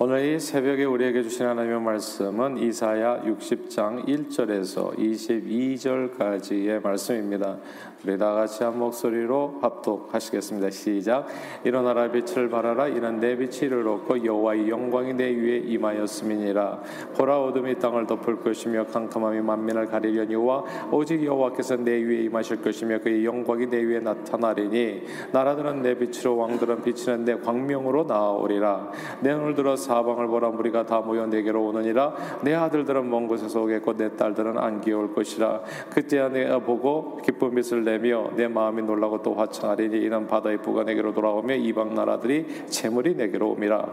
오늘 이 새벽에 우리에게 주신 하나님의 말씀은 이사야 60장 1절에서 22절까지의 말씀입니다. 우리 다 같이 한 목소리로 합독하시겠습니다. 시작. 일어나라 빛을 발하라 이는 내 빛이 이르렀고 여호와의 영광이 내 위에 임하였음이니라. 보라 어둠이 땅을 덮을 것이며 캄캄함이 만민을 가리려니와 오직 여호와께서 내 위에 임하실 것이며 그의 영광이 내 위에 나타나리니 나라들은 내 빛으로 왕들은 비치는 내 광명으로 나아오리라. 내 눈을 들어 사방을 보라 무리가 다 모여 내게로 오느니라. 내 아들들은 먼 곳에서 오겠고 내 딸들은 안기에 올 것이라. 그때야 내가 보고 기쁜 빛을 내며 내 마음이 놀라고 또 화창하리니 이는 바다의 부가 내게로 돌아오며 이방 나라들이 재물이 내게로 옵니다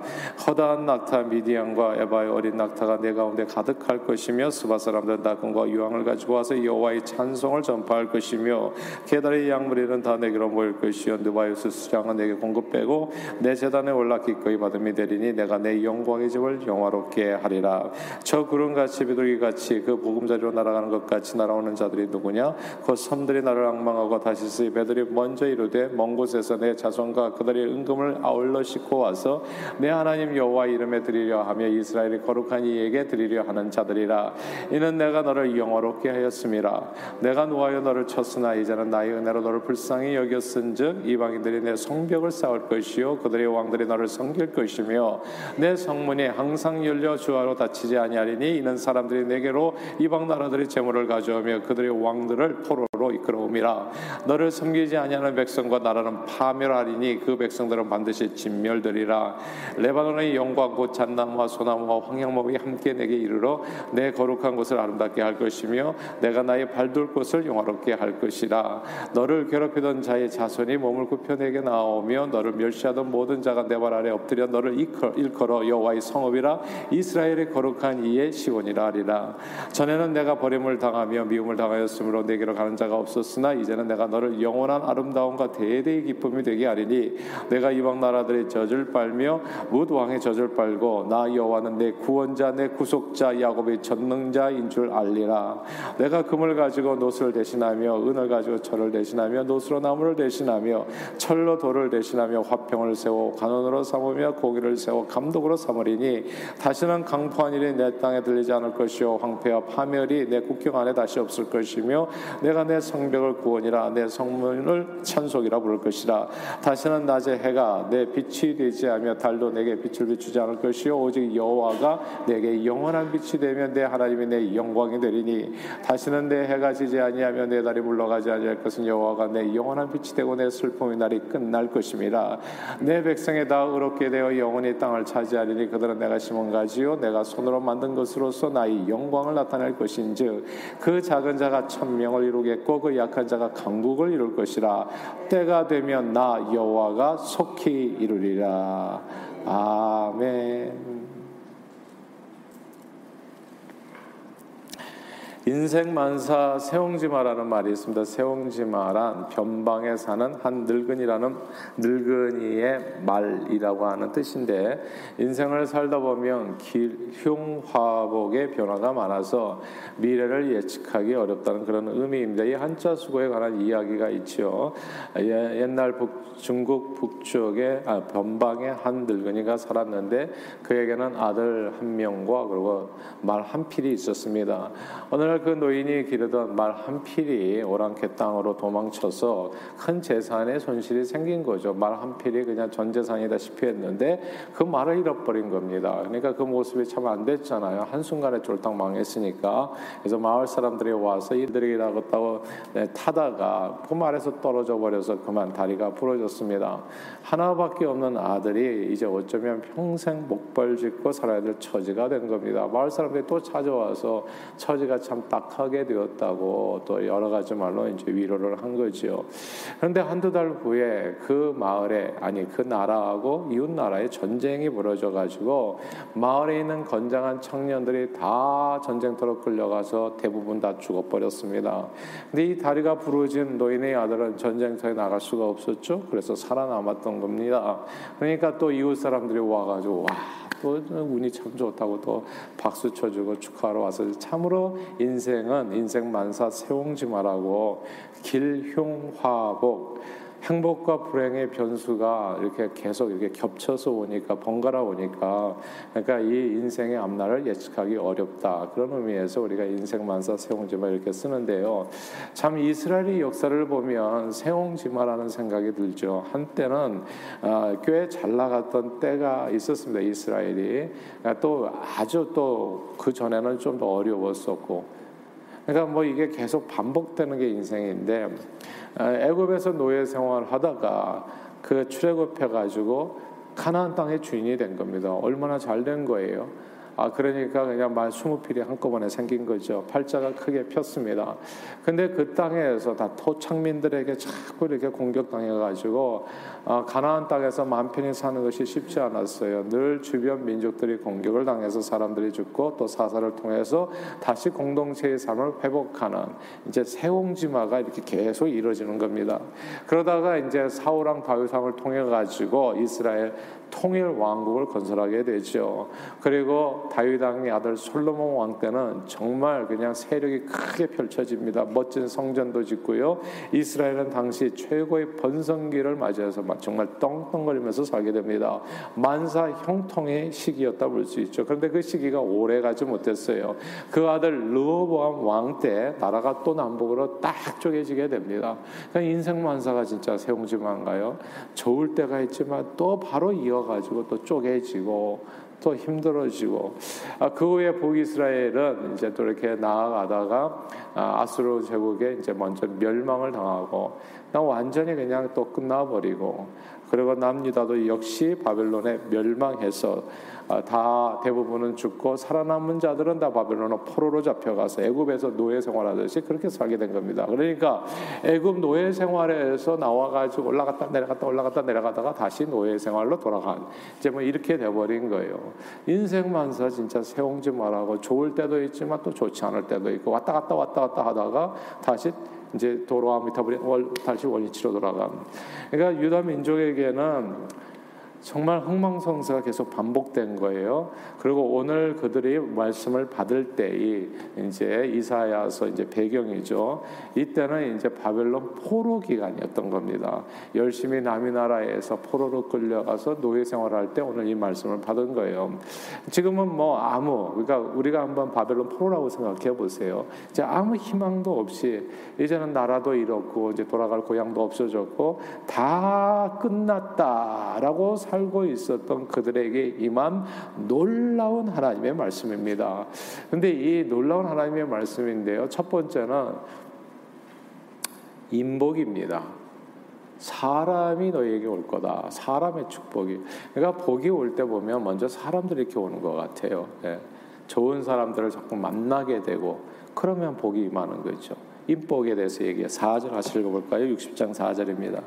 허다한 낙타 미디안과 에바의 어린 낙타가 내 가운데 가득할 것이며 스바 사람들은 낙금과 유황을 가지고 와서 여호와의 찬송을 전파할 것이며 게달의 양무리는 다 내게로 모일 것이요 느바요스 수장은 내게 공급되고 내 재단에 올라 기꺼이 받음이 되리니 내가 내 영광의 집을 영화롭게 하리라. 저 구름같이 비둘기같이 그 보금자리로 날아가는 것 같이 날아오는 자들이 누구냐? 그 섬들이 나를 악마 망하고 다시스 배들이 먼저 이르되 먼 곳에서 내 자손과 그들의 은금을 아울러 싣고 와서 내 하나님 여호와 이름에 드리려 하며 이스라엘이 거룩한 이에게 드리려 하는 자들이라. 이는 내가 너를 영화롭게 하였음이라. 내가 노하여 너를 쳤으나 이제는 나의 은혜로 너를 불쌍히 여겼은즉 이방인들이 내 성벽을 쌓을 것이요 그들의 왕들이 너를 섬길 것이며 내 성문이 항상 열려 주하로 닫히지 아니하리니 이는 사람들이 내게로 이방 나라들이 재물을 가져오며 그들의 왕들을 포로 로 이끌어옵니다 너를 섬기지 아니하는 백성과 나라는 파멸하리니 그 백성들은 반드시 진멸되리라. 레바논의 영광 곧 잣나무와 소나무와 황양목이 함께 내게 이르러 내 거룩한 곳을 아름답게 할 것이며 내가 나의 발둘 곳을 영화롭게 할 것이라. 너를 괴롭히던 자의 자손이 몸을 굽혀 내게 나오며 너를 멸시하던 모든 자가 내 발 아래 엎드려 너를 일컬어 여호와의 성읍이라. 이스라엘의 거룩한 이의 시원이라 하리라. 전에는 내가 버림을 당하며 미움을 당하였으므로 내게로 가는 자가 없었으나 이제는 내가 너를 영원한 아름다움과 대대의 기쁨이 되게 하리니 내가 이방 나라들의 젖을 빨며 뭇 왕의 젖을 빨고 나 여호와는 내 구원자 내 구속자 야곱의 전능자인 줄 알리라. 내가 금을 가지고 노스를 대신하며 은을 가지고 철을 대신하며 노스로 나무를 대신하며 철로 돌을 대신하며 화평을 세워 간원으로 삼으며 고기를 세워 감독으로 삼으리니 다시는 강포한 일이 내 땅에 들리지 않을 것이요 황폐와 파멸이 내 국경 안에 다시 없을 것이며 내가 내 성벽을 구원이라 내 성문을 찬송이라 부를 것이라. 다시는 낮에 해가 내 빛이 되지 않며 달도 내게 빛을 비추지 않을 것이요. 오직 여호와가 내게 영원한 빛이 되면 내 하나님이 내 영광이 되리니. 다시는 내 해가 지지 아니하며 내 달이 물러가지 아니할 것은 여호와가 내 영원한 빛이 되고 내 슬픔의 날이 끝날 것임이라 내 백성이 다 의롭게 되어 영원히 땅을 차지하리니 그들은 내가 심은 가지요. 내가 손으로 만든 것으로서 나의 영광을 나타낼 것인즉 그 작은 자가 천명을 이루 겠고 그 약한 자가 강국을 이룰 것이라 때가 되면 나 여호와가 속히 이루리라 아멘. 인생 만사 세옹지마라는 말이 있습니다. 세옹지마란 변방에 사는 한 늙은이라는 늙은이의 말이라고 하는 뜻인데 인생을 살다 보면 길흉화복의 변화가 많아서 미래를 예측하기 어렵다는 그런 의미입니다. 이 한자 수고에 관한 이야기가 있죠. 예, 옛날 북, 중국 북쪽에 아, 변방에 한 늙은이가 살았는데 그에게는 아들 한 명과 그리고 말 한 필이 있었습니다. 어느 그 노인이 기르던 말 한 필이 오랑캐 땅으로 도망쳐서 큰 재산의 손실이 생긴 거죠. 말 한 필이 그냥 전 재산이다시피 했는데 그 말을 잃어버린 겁니다. 그러니까 그 모습이 참 안 됐잖아요. 한순간에 쫄딱 망했으니까. 그래서 마을 사람들이 와서 이들이라고 네, 타다가 그 말에서 떨어져 버려서 그만 다리가 부러졌습니다. 하나밖에 없는 아들이 이제 어쩌면 평생 목벌 짚고 살아야 될 처지가 된 겁니다. 마을 사람들이 또 찾아와서 처지가 참 딱하게 되었다고 또 여러 가지 말로 이제 위로를 한 거죠. 그런데 한두 달 후에 그 마을에 아니 그 나라하고 이웃 나라에 전쟁이 벌어져 가지고 마을에 있는 건장한 청년들이 다 전쟁터로 끌려가서 대부분 다 죽어버렸습니다. 근데 이 다리가 부러진 노인의 아들은 전쟁터에 나갈 수가 없었죠. 그래서 살아남았던 겁니다. 그러니까 또 이웃 사람들이 와가지고 와. 또 운이 참 좋다고 또 박수 쳐주고 축하하러 와서 참으로 인생은 인생 만사 세옹지마라고 길흉화복 행복과 불행의 변수가 이렇게 계속 이렇게 겹쳐서 오니까 번갈아 오니까 그러니까 이 인생의 앞날을 예측하기 어렵다 그런 의미에서 우리가 인생 만사 세옹지마 이렇게 쓰는데요. 참 이스라엘의 역사를 보면 세옹지마라는 생각이 들죠. 한때는 어, 꽤 잘 나갔던 때가 있었습니다. 이스라엘이 그러니까 또 아주 또 그 전에는 좀 더 어려웠었고 그러니까 뭐 이게 계속 반복되는 게 인생인데 애굽에서 노예 생활을 하다가 그 출애굽해 가지고 가나안 땅의 주인이 된 겁니다. 얼마나 잘 된 거예요. 아 그러니까 그냥 말 스무 필이 한꺼번에 생긴 거죠. 팔자가 크게 폈습니다. 근데 그 땅에서 다 토착민들에게 자꾸 이렇게 공격당해 가지고 아, 가나안 땅에서 만 편히 사는 것이 쉽지 않았어요. 늘 주변 민족들이 공격을 당해서 사람들이 죽고 또 사사를 통해서 다시 공동체의 삶을 회복하는 이제 세옹지마가 이렇게 계속 이루어지는 겁니다. 그러다가 이제 사울왕 다윗왕을 통해 가지고 이스라엘 통일 왕국을 건설하게 되죠. 그리고 다윗 왕의 아들 솔로몬 왕 때는 정말 그냥 세력이 크게 펼쳐집니다. 멋진 성전도 짓고요. 이스라엘은 당시 최고의 번성기를 맞이해서 정말 떵떵거리면서 살게 됩니다. 만사 형통의 시기였다 볼 수 있죠. 그런데 그 시기가 오래 가지 못했어요. 그 아들 르호보암 왕 때 나라가 또 남북으로 딱 쪼개지게 됩니다. 그러니까 인생 만사가 진짜 세옹지만가요. 좋을 때가 있지만 또 바로 이어 가지고 또 쪼개지고 또 힘들어지고. 아, 그 후에 북이스라엘은 이제 또 이렇게 나아가다가 아, 아수르 제국에 이제 먼저 멸망을 당하고 완전히 그냥 또 끝나버리고 그리고 남유다도 역시 바벨론에 멸망해서 아, 다 대부분은 죽고 살아남은 자들은 다 바벨론으로 포로로 잡혀가서 애굽에서 노예 생활하듯이 그렇게 살게 된 겁니다. 그러니까 애굽 노예 생활에서 나와가지고 올라갔다 내려갔다 올라갔다 내려가다가 다시 노예 생활로 돌아간 이제 뭐 이렇게 돼버린 거예요. 인생만사 진짜 세옹지 말하고 좋을 때도 있지만 또 좋지 않을 때도 있고 왔다 갔다 왔다 갔다 하다가 다시 이제 도로아미타 다시 원위치로 돌아간. 그러니까 유다 민족에게는 정말 흥망성쇠가 계속 반복된 거예요. 그리고 오늘 그들이 말씀을 받을 때 이제 이사야서 이제 배경이죠. 이때는 이제 바벨론 포로 기간이었던 겁니다. 열심히 남이 나라에서 포로로 끌려가서 노예 생활할 때 오늘 이 말씀을 받은 거예요. 지금은 뭐 아무 그러니까 우리가 한번 바벨론 포로라고 생각해 보세요. 이제 아무 희망도 없이 이제는 나라도 잃었고 이제 돌아갈 고향도 없어졌고 다 끝났다라고 살고 있었던 그들에게 임한 놀라운 하나님의 말씀입니다. 근데 이 놀라운 하나님의 말씀인데요. 첫 번째는 인복입니다. 사람이 너에게 올 거다. 사람의 축복이. 그러니까 복이 올 때 보면 먼저 사람들이 이렇게 오는 것 같아요. 네. 좋은 사람들을 자꾸 만나게 되고 그러면 복이 임하는 거죠. 인복에 대해서 얘기해. 4절 같이 읽어볼까요? 60장 4절입니다.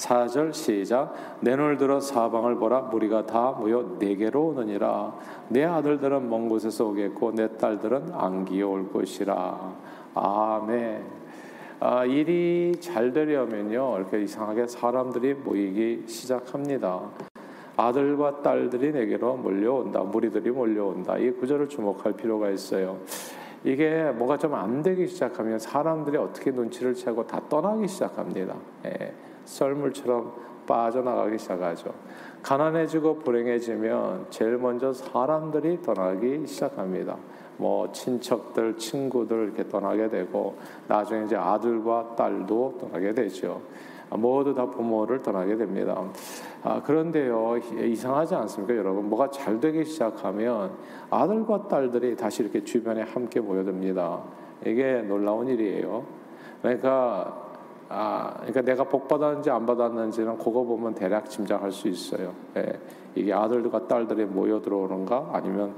4절 시작. 내 눈을 들어 사방을 보라. 무리가 다 모여 내게로 오느니라. 내 아들들은 먼 곳에서 오겠고 내 딸들은 안기에 올 것이라. 아멘. 아, 일이 잘 되려면요. 이렇게 이상하게 사람들이 모이기 시작합니다. 아들과 딸들이 내게로 몰려온다. 무리들이 몰려온다. 이 구절을 주목할 필요가 있어요. 이게 뭐가 좀 안 되기 시작하면 사람들이 어떻게 눈치를 채고 다 떠나기 시작합니다. 예. 썰물처럼 빠져나가기 시작하죠. 가난해지고 불행해지면 제일 먼저 사람들이 떠나기 시작합니다. 뭐 친척들, 친구들 이렇게 떠나게 되고 나중에 이제 아들과 딸도 떠나게 되죠. 모두 다 부모를 떠나게 됩니다. 아, 그런데요, 이상하지 않습니까, 여러분? 뭐가 잘 되기 시작하면 아들과 딸들이 다시 이렇게 주변에 함께 모여듭니다. 이게 놀라운 일이에요. 그러니까 아, 그러니까 내가 복 받았는지 안 받았는지는 그거 보면 대략 짐작할 수 있어요. 예, 이게 아들과 딸들이 모여 들어오는가 아니면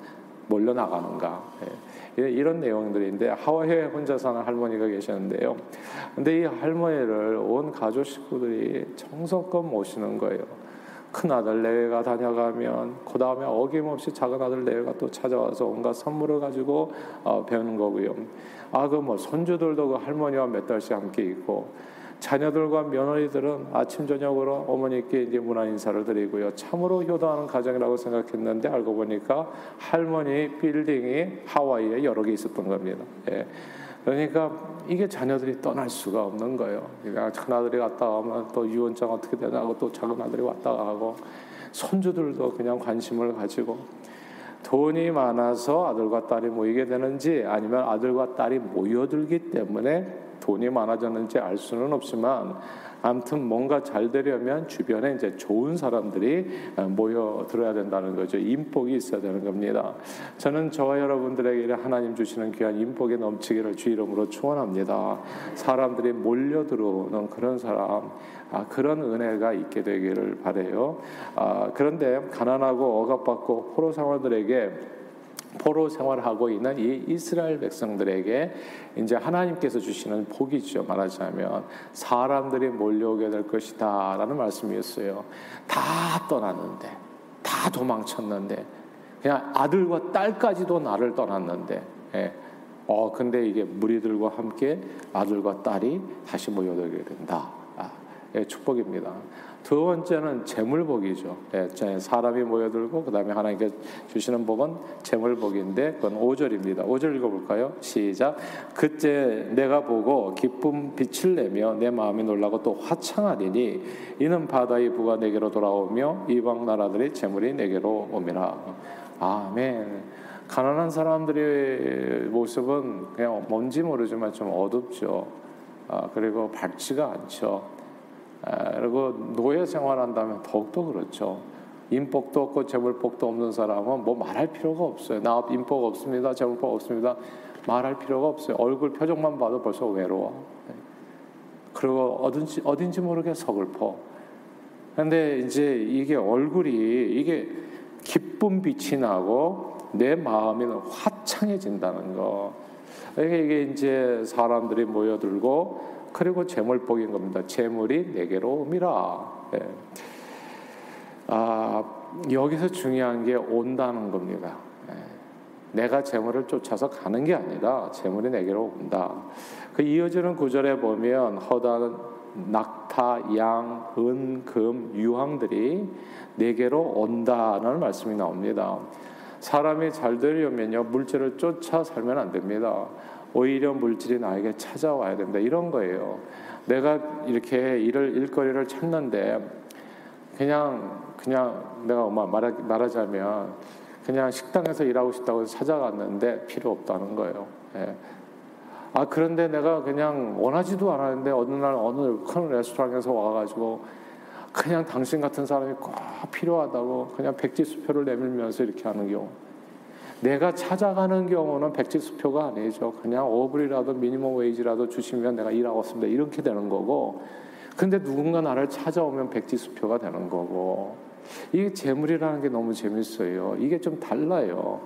몰려 나가는가 예, 이런 내용들인데 하와이에 혼자 사는 할머니가 계셨는데요. 근데 이 할머니를 온 가족 식구들이 정성껏 모시는 거예요. 큰 아들 내외가 다녀가면 그 다음에 어김없이 작은 아들 내외가 또 찾아와서 온갖 선물을 가지고 어, 배우는 거고요. 아 그 뭐 손주들도 그 할머니와 몇 달씩 함께 있고 자녀들과 며느리들은 아침 저녁으로 어머니께 이제 문화 인사를 드리고요. 참으로 효도하는 가정이라고 생각했는데 알고 보니까 할머니 빌딩이 하와이에 여러 개 있었던 겁니다. 예. 그러니까 이게 자녀들이 떠날 수가 없는 거예요. 그러니까 큰 아들이 갔다 오면 또 유언장 어떻게 되나 하고 또 작은 아들이 왔다 가고 손주들도 그냥 관심을 가지고 돈이 많아서 아들과 딸이 모이게 되는지 아니면 아들과 딸이 모여들기 때문에 돈이 많아졌는지 알 수는 없지만 아무튼 뭔가 잘 되려면 주변에 이제 좋은 사람들이 어, 모여 들어야 된다는 거죠. 인복이 있어야 되는 겁니다. 저는 저와 여러분들에게 하나님 주시는 귀한 인복이 넘치기를 주 이름으로 축원합니다. 사람들이 몰려 들어오는 그런 사람, 아, 그런 은혜가 있게 되기를 바래요. 아, 그런데 가난하고 억압받고 포로 상원들에게 포로 생활하고 있는 이 이스라엘 백성들에게 이제 하나님께서 주시는 복이죠. 말하자면 사람들이 몰려오게 될 것이다라는 말씀이었어요. 다 떠났는데, 다 도망쳤는데, 그냥 아들과 딸까지도 나를 떠났는데, 예. 어 근데 이게 무리들과 함께 아들과 딸이 다시 모여들게 된다. 아, 예, 축복입니다. 두 번째는 재물복이죠. 예, 사람이 모여들고 그다음에 하나님께 주시는 복은 재물복인데 그건 5절입니다. 5절 읽어볼까요? 시작. 그때 내가 보고 기쁨 빛을 내며 내 마음이 놀라고 또 화창하리니 이는 바다의 부가 내게로 돌아오며 이방 나라들의 재물이 내게로 오미라. 아멘. 가난한 사람들의 모습은 그냥 뭔지 모르지만 좀 어둡죠. 아, 그리고 밝지가 않죠. 그리고 노예 생활한다면 더욱더 그렇죠. 인복도 없고 재물복도 없는 사람은 뭐 말할 필요가 없어요. 나 인복 없습니다. 재물복 없습니다. 말할 필요가 없어요. 얼굴 표정만 봐도 벌써 외로워. 그리고 어딘지, 어딘지 모르게 서글퍼. 근데 이제 이게 얼굴이 이게 기쁨 빛이 나고 내 마음이 화창해진다는 거. 이게 이제 사람들이 모여들고 그리고 재물복인 겁니다. 재물이 내게로 옵니다. 네. 아, 여기서 중요한 게 온다는 겁니다. 네. 내가 재물을 쫓아서 가는 게 아니라 재물이 내게로 온다. 그 이어지는 구절에 보면 허다한 낙타, 양, 은, 금, 유황들이 내게로 온다는 말씀이 나옵니다. 사람이 잘 되려면요 물질을 쫓아 살면 안 됩니다. 오히려 물질이 나에게 찾아와야 된다. 이런 거예요. 내가 이렇게 일을 일거리를 찾는데 그냥 그냥 내가 엄마 말하, 말하자면 그냥 식당에서 일하고 싶다고 찾아갔는데 필요 없다는 거예요. 예. 아 그런데 내가 그냥 원하지도 않았는데 어느 날 어느 큰 레스토랑에서 와가지고 그냥 당신 같은 사람이 꼭 필요하다고 그냥 백지수표를 내밀면서 이렇게 하는 경우. 내가 찾아가는 경우는 백지수표가 아니죠. 그냥 어불이라도 미니멈 웨이지라도 주시면 내가 일하고 있습니다. 이렇게 되는 거고. 근데 누군가 나를 찾아오면 백지수표가 되는 거고. 이게 재물이라는 게 너무 재밌어요. 이게 좀 달라요.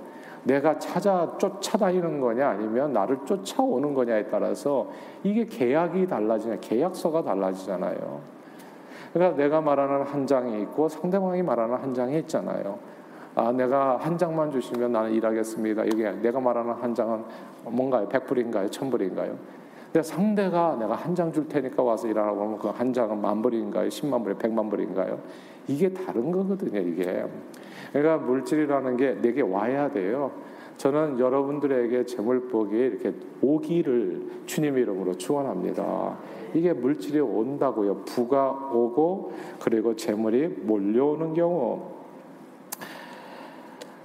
내가 찾아 쫓아다니는 거냐 아니면 나를 쫓아오는 거냐에 따라서 이게 계약이 달라지냐 계약서가 달라지잖아요. 그러니까 내가 말하는 한 장이 있고 상대방이 말하는 한 장이 있잖아요. 아, 내가 한 장만 주시면 나는 일하겠습니다. 이게 내가 말하는 한 장은 뭔가요? 100불인가요? 1000불인가요? 근데 상대가 내가 한 장 줄 테니까 와서 일하라고 하면 그 한 장은 만 불인가요? 10만 불에 100만 불인가요? 이게 다른 거거든요, 이게. 그러니까 물질이라는 게 내게 와야 돼요. 저는 여러분들에게 재물복이 이렇게 오기를 주님 이름으로 축원합니다. 이게 물질이 온다고요. 부가 오고 그리고 재물이 몰려오는 경우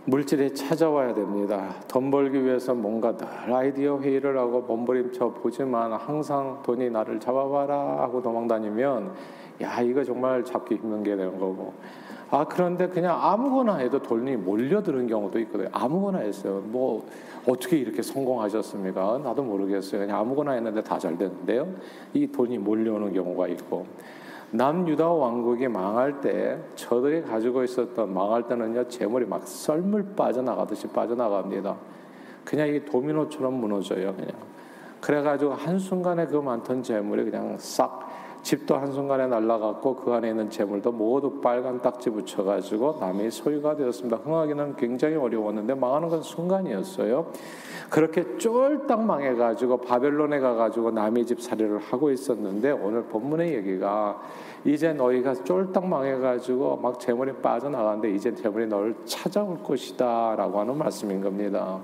물질이 찾아와야 됩니다. 돈 벌기 위해서 뭔가 늘 아이디어 회의를 하고 몸부림쳐 보지만 항상 돈이 나를 잡아봐라 하고 도망다니면 야 이거 정말 잡기 힘든 게 되는 거고 아 그런데 그냥 아무거나 해도 돈이 몰려드는 경우도 있거든요. 아무거나 했어요. 뭐 어떻게 이렇게 성공하셨습니까? 나도 모르겠어요. 그냥 아무거나 했는데 다 잘 되는데요. 이 돈이 몰려오는 경우가 있고 남유다 왕국이 망할 때 저들이 가지고 있었던 망할 때는요 재물이 막 썰물 빠져나가듯이 빠져나갑니다. 그냥 이 도미노처럼 무너져요 그냥. 그래가지고 한 순간에 그 많던 재물이 그냥 싹 집도 한순간에 날라갔고 그 안에 있는 재물도 모두 빨간 딱지 붙여가지고 남의 소유가 되었습니다. 흥하기는 굉장히 어려웠는데 망하는 건 순간이었어요. 그렇게 쫄딱 망해가지고 바벨론에 가가지고 남의 집 살이를 하고 있었는데 오늘 본문의 얘기가 이제 너희가 쫄딱 망해가지고 막 재물이 빠져나가는데 이제 재물이 너를 찾아올 것이다 라고 하는 말씀인 겁니다.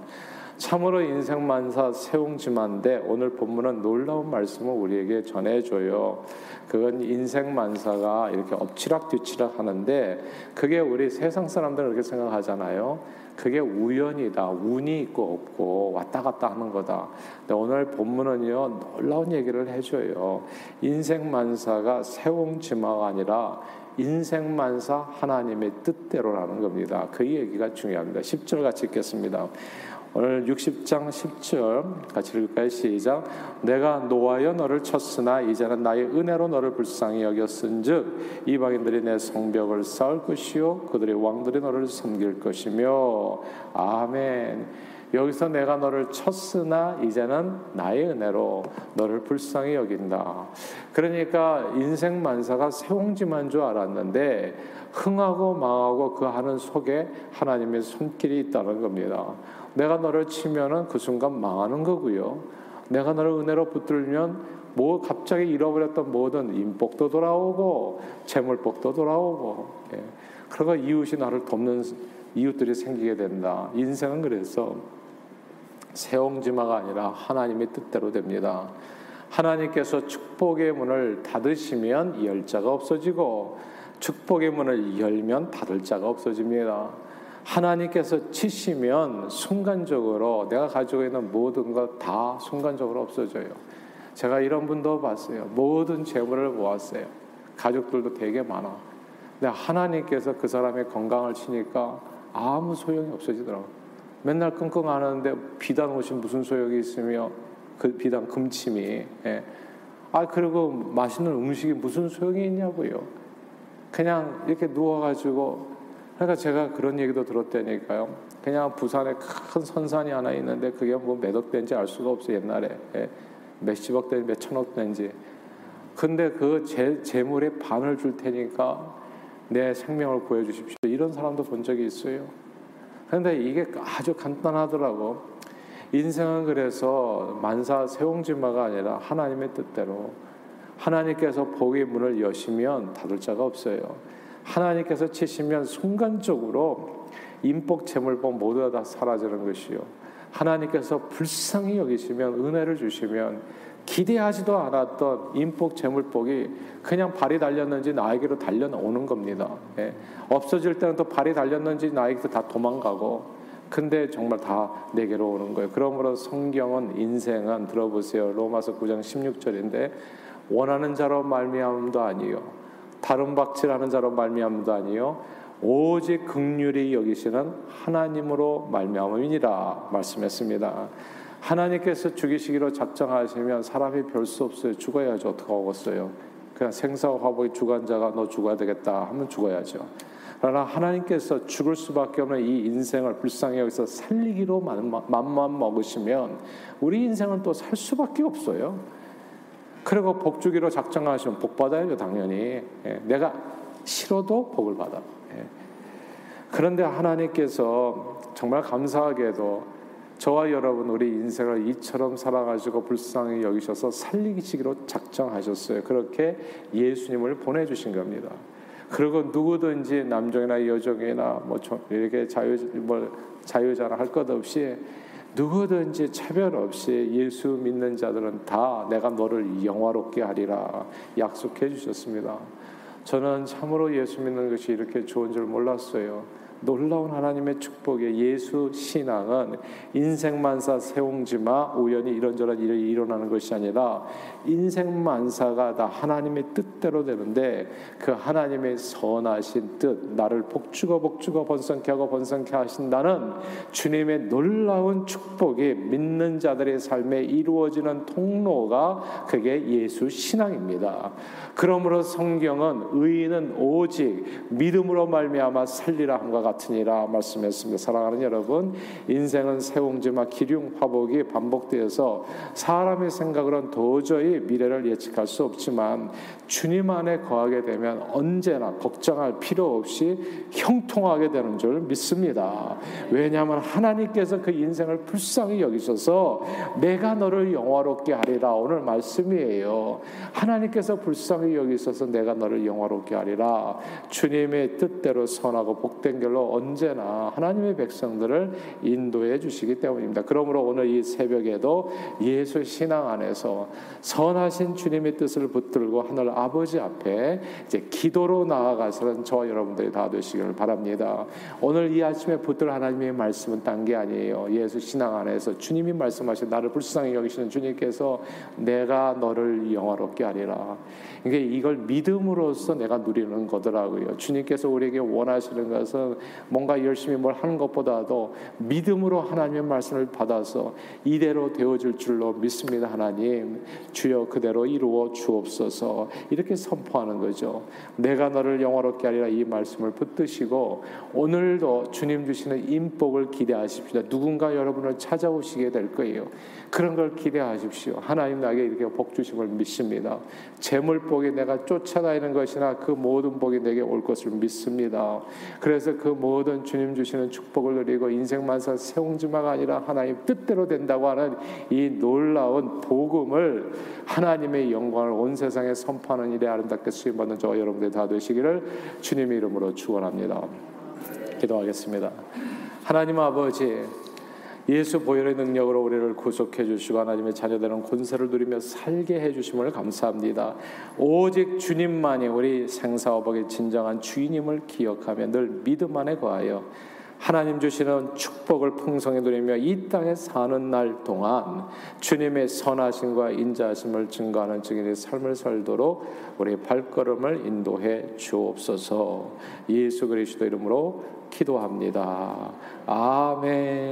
참으로 인생만사 세웅지만데 오늘 본문은 놀라운 말씀을 우리에게 전해줘요. 그건 인생만사가 이렇게 엎치락뒤치락 하는데 그게 우리 세상 사람들은 그렇게 생각하잖아요. 그게 우연이다. 운이 있고 없고 왔다 갔다 하는 거다. 근데 오늘 본문은요, 놀라운 얘기를 해줘요. 인생만사가 세옹지마가 아니라 인생만사 하나님의 뜻대로라는 겁니다. 그 얘기가 중요합니다. 10절 같이 읽겠습니다. 오늘 60장 10절 같이 읽을까요? 시작. 내가 노하여 너를 쳤으나 이제는 나의 은혜로 너를 불쌍히 여겼은즉 이방인들이 내 성벽을 쌓을 것이요 그들의 왕들이 너를 섬길 것이며 아멘. 여기서 내가 너를 쳤으나 이제는 나의 은혜로 너를 불쌍히 여긴다. 그러니까 인생 만사가 세옹지만 줄 알았는데 흥하고 망하고 그 하는 속에 하나님의 손길이 있다는 겁니다. 내가 너를 치면은 그 순간 망하는 거고요. 내가 너를 은혜로 붙들면 뭐 갑자기 잃어버렸던 모든 인복도 돌아오고 재물복도 돌아오고 예. 그리고 이웃이 나를 돕는 이웃들이 생기게 된다. 인생은 그래서 세옹지마가 아니라 하나님의 뜻대로 됩니다. 하나님께서 축복의 문을 닫으시면 열 자가 없어지고 축복의 문을 열면 닫을 자가 없어집니다. 하나님께서 치시면 순간적으로 내가 가지고 있는 모든 것 다 순간적으로 없어져요. 제가 이런 분도 봤어요. 모든 재물을 모았어요. 가족들도 되게 많아. 근데 하나님께서 그 사람의 건강을 치니까 아무 소용이 없어지더라고요. 맨날 끙끙 앓는데 비단 옷이 무슨 소용이 있으며 그 비단 금침이 예. 아 그리고 맛있는 음식이 무슨 소용이 있냐고요. 그냥 이렇게 누워가지고 그러니까 제가 그런 얘기도 들었다니까요. 그냥 부산에 큰 선산이 하나 있는데 그게 뭐 몇 억 된지 알 수가 없어요 옛날에 예. 몇십억 된지 몇천억 된지. 근데 그 재, 재물의 반을 줄 테니까 내 생명을 구해주십시오. 이런 사람도 본 적이 있어요. 그런데 이게 아주 간단하더라고. 인생은 그래서 만사 세옹지마가 아니라 하나님의 뜻대로 하나님께서 복의 문을 여시면 닫을 자가 없어요. 하나님께서 치시면 순간적으로 인복 재물복 모두 다 사라지는 것이요. 하나님께서 불쌍히 여기시면 은혜를 주시면 기대하지도 않았던 인복 재물복이 그냥 발이 달렸는지 나에게로 달려오는 겁니다. 예. 없어질 때는 또 발이 달렸는지 나에게로 다 도망가고 근데 정말 다 내게로 오는 거예요. 그러므로 성경은 인생은 들어보세요. 로마서 9장 16절인데 원하는 자로 말미암음도 아니요 다른 박질하는 자로 말미암음도 아니요 오직 극률이 여기시는 하나님으로 말미암음이니라 말씀했습니다. 하나님께서 죽이시기로 작정하시면 사람이 별 수 없어요. 죽어야죠. 어떻게 하겠어요? 그냥 생사와 화복의 주관자가 너 죽어야 되겠다 하면 죽어야죠. 그러나 하나님께서 죽을 수밖에 없는 이 인생을 불쌍히 여기서 살리기로 맘만 먹으시면 우리 인생은 또 살 수밖에 없어요. 그리고 복 주기로 작정하시면 복 받아야죠, 당연히. 예, 내가 싫어도 복을 받아. 예. 그런데 하나님께서 정말 감사하게도 저와 여러분 우리 인생을 이처럼 살아가지고 불쌍히 여기셔서 살리시기로 작정하셨어요. 그렇게 예수님을 보내주신 겁니다. 그리고 누구든지 남종이나 여종이나 뭐 이렇게 자유 뭐 자유자라 할것 없이 누구든지 차별 없이 예수 믿는 자들은 다 내가 너를 영화롭게 하리라 약속해 주셨습니다. 저는 참으로 예수 믿는 것이 이렇게 좋은 줄 몰랐어요. 놀라운 하나님의 축복의 예수 신앙은 인생만사 세옹지마 우연히 이런저런 일이 일어나는 것이 아니라 인생만사가 다 하나님의 뜻대로 되는데 그 하나님의 선하신 뜻 나를 복주고 복주고 번성케 하고 번성케 하신다는 주님의 놀라운 축복이 믿는 자들의 삶에 이루어지는 통로가 그게 예수 신앙입니다. 그러므로 성경은 의인은 오직 믿음으로 말미암아 살리라 함과 같으니라 말씀했습니다. 사랑하는 여러분, 인생은 세옹지마 기륭 화복이 반복되어서 사람의 생각으로는 도저히 미래를 예측할 수 없지만 주님 안에 거하게 되면 언제나 걱정할 필요 없이 형통하게 되는 줄 믿습니다. 왜냐하면 하나님께서 그 인생을 불쌍히 여기셔서 내가 너를 영화롭게 하리라 오늘 말씀이에요. 하나님께서 불쌍히 여기셔서 내가 너를 영화롭게 하리라 주님의 뜻대로 선하고 복된 길로 길로 언제나 하나님의 백성들을 인도해 주시기 때문입니다. 그러므로 오늘 이 새벽에도 예수 신앙 안에서 선하신 주님의 뜻을 붙들고 하늘 아버지 앞에 이제 기도로 나아가서는 저 여러분들이 다 되시기를 바랍니다. 오늘 이 아침에 붙들 하나님의 말씀은 딴 게 아니에요. 예수 신앙 안에서 주님이 말씀하신 나를 불쌍히 여기시는 주님께서 내가 너를 영화롭게 하리라. 이게 이걸 믿음으로써 내가 누리는 거더라고요. 주님께서 우리에게 원하시는 것은 뭔가 열심히 뭘 하는 것보다도 믿음으로 하나님의 말씀을 받아서 이대로 되어질 줄로 믿습니다. 하나님 주여 그대로 이루어 주옵소서 이렇게 선포하는 거죠. 내가 너를 영화롭게 하리라 이 말씀을 붙드시고 오늘도 주님 주시는 인복을 기대하십시오. 누군가 여러분을 찾아오시게 될 거예요. 그런 걸 기대하십시오. 하나님 나에게 이렇게 복 주심을 믿습니다. 재물 복이 내가 쫓아다니는 것이나 그 모든 복이 내게 올 것을 믿습니다. 그래서 그 모든 주님 주시는 축복을 누리고 인생만 사 세옹지마가 아니라 하나님 뜻대로 된다고 하는 이 놀라운 복음을 하나님의 영광을 온 세상에 선포하는 일에 아름답게 쓰임받는 저 여러분들 다 되시기를 주님 이름으로 축원합니다. 기도하겠습니다. 하나님 아버지 예수 보혈의 능력으로 우리를 구속해 주시고 하나님의 자녀되는 권세를 누리며 살게 해 주심을 감사합니다. 오직 주님만이 우리 생사업의 진정한 주인임을 기억하며 늘 믿음 안에 거하여 하나님 주시는 축복을 풍성히 누리며 이 땅에 사는 날 동안 주님의 선하심과 인자하심을 증거하는 증인의 삶을 살도록 우리 발걸음을 인도해 주옵소서. 예수 그리스도 이름으로 기도합니다. 아멘.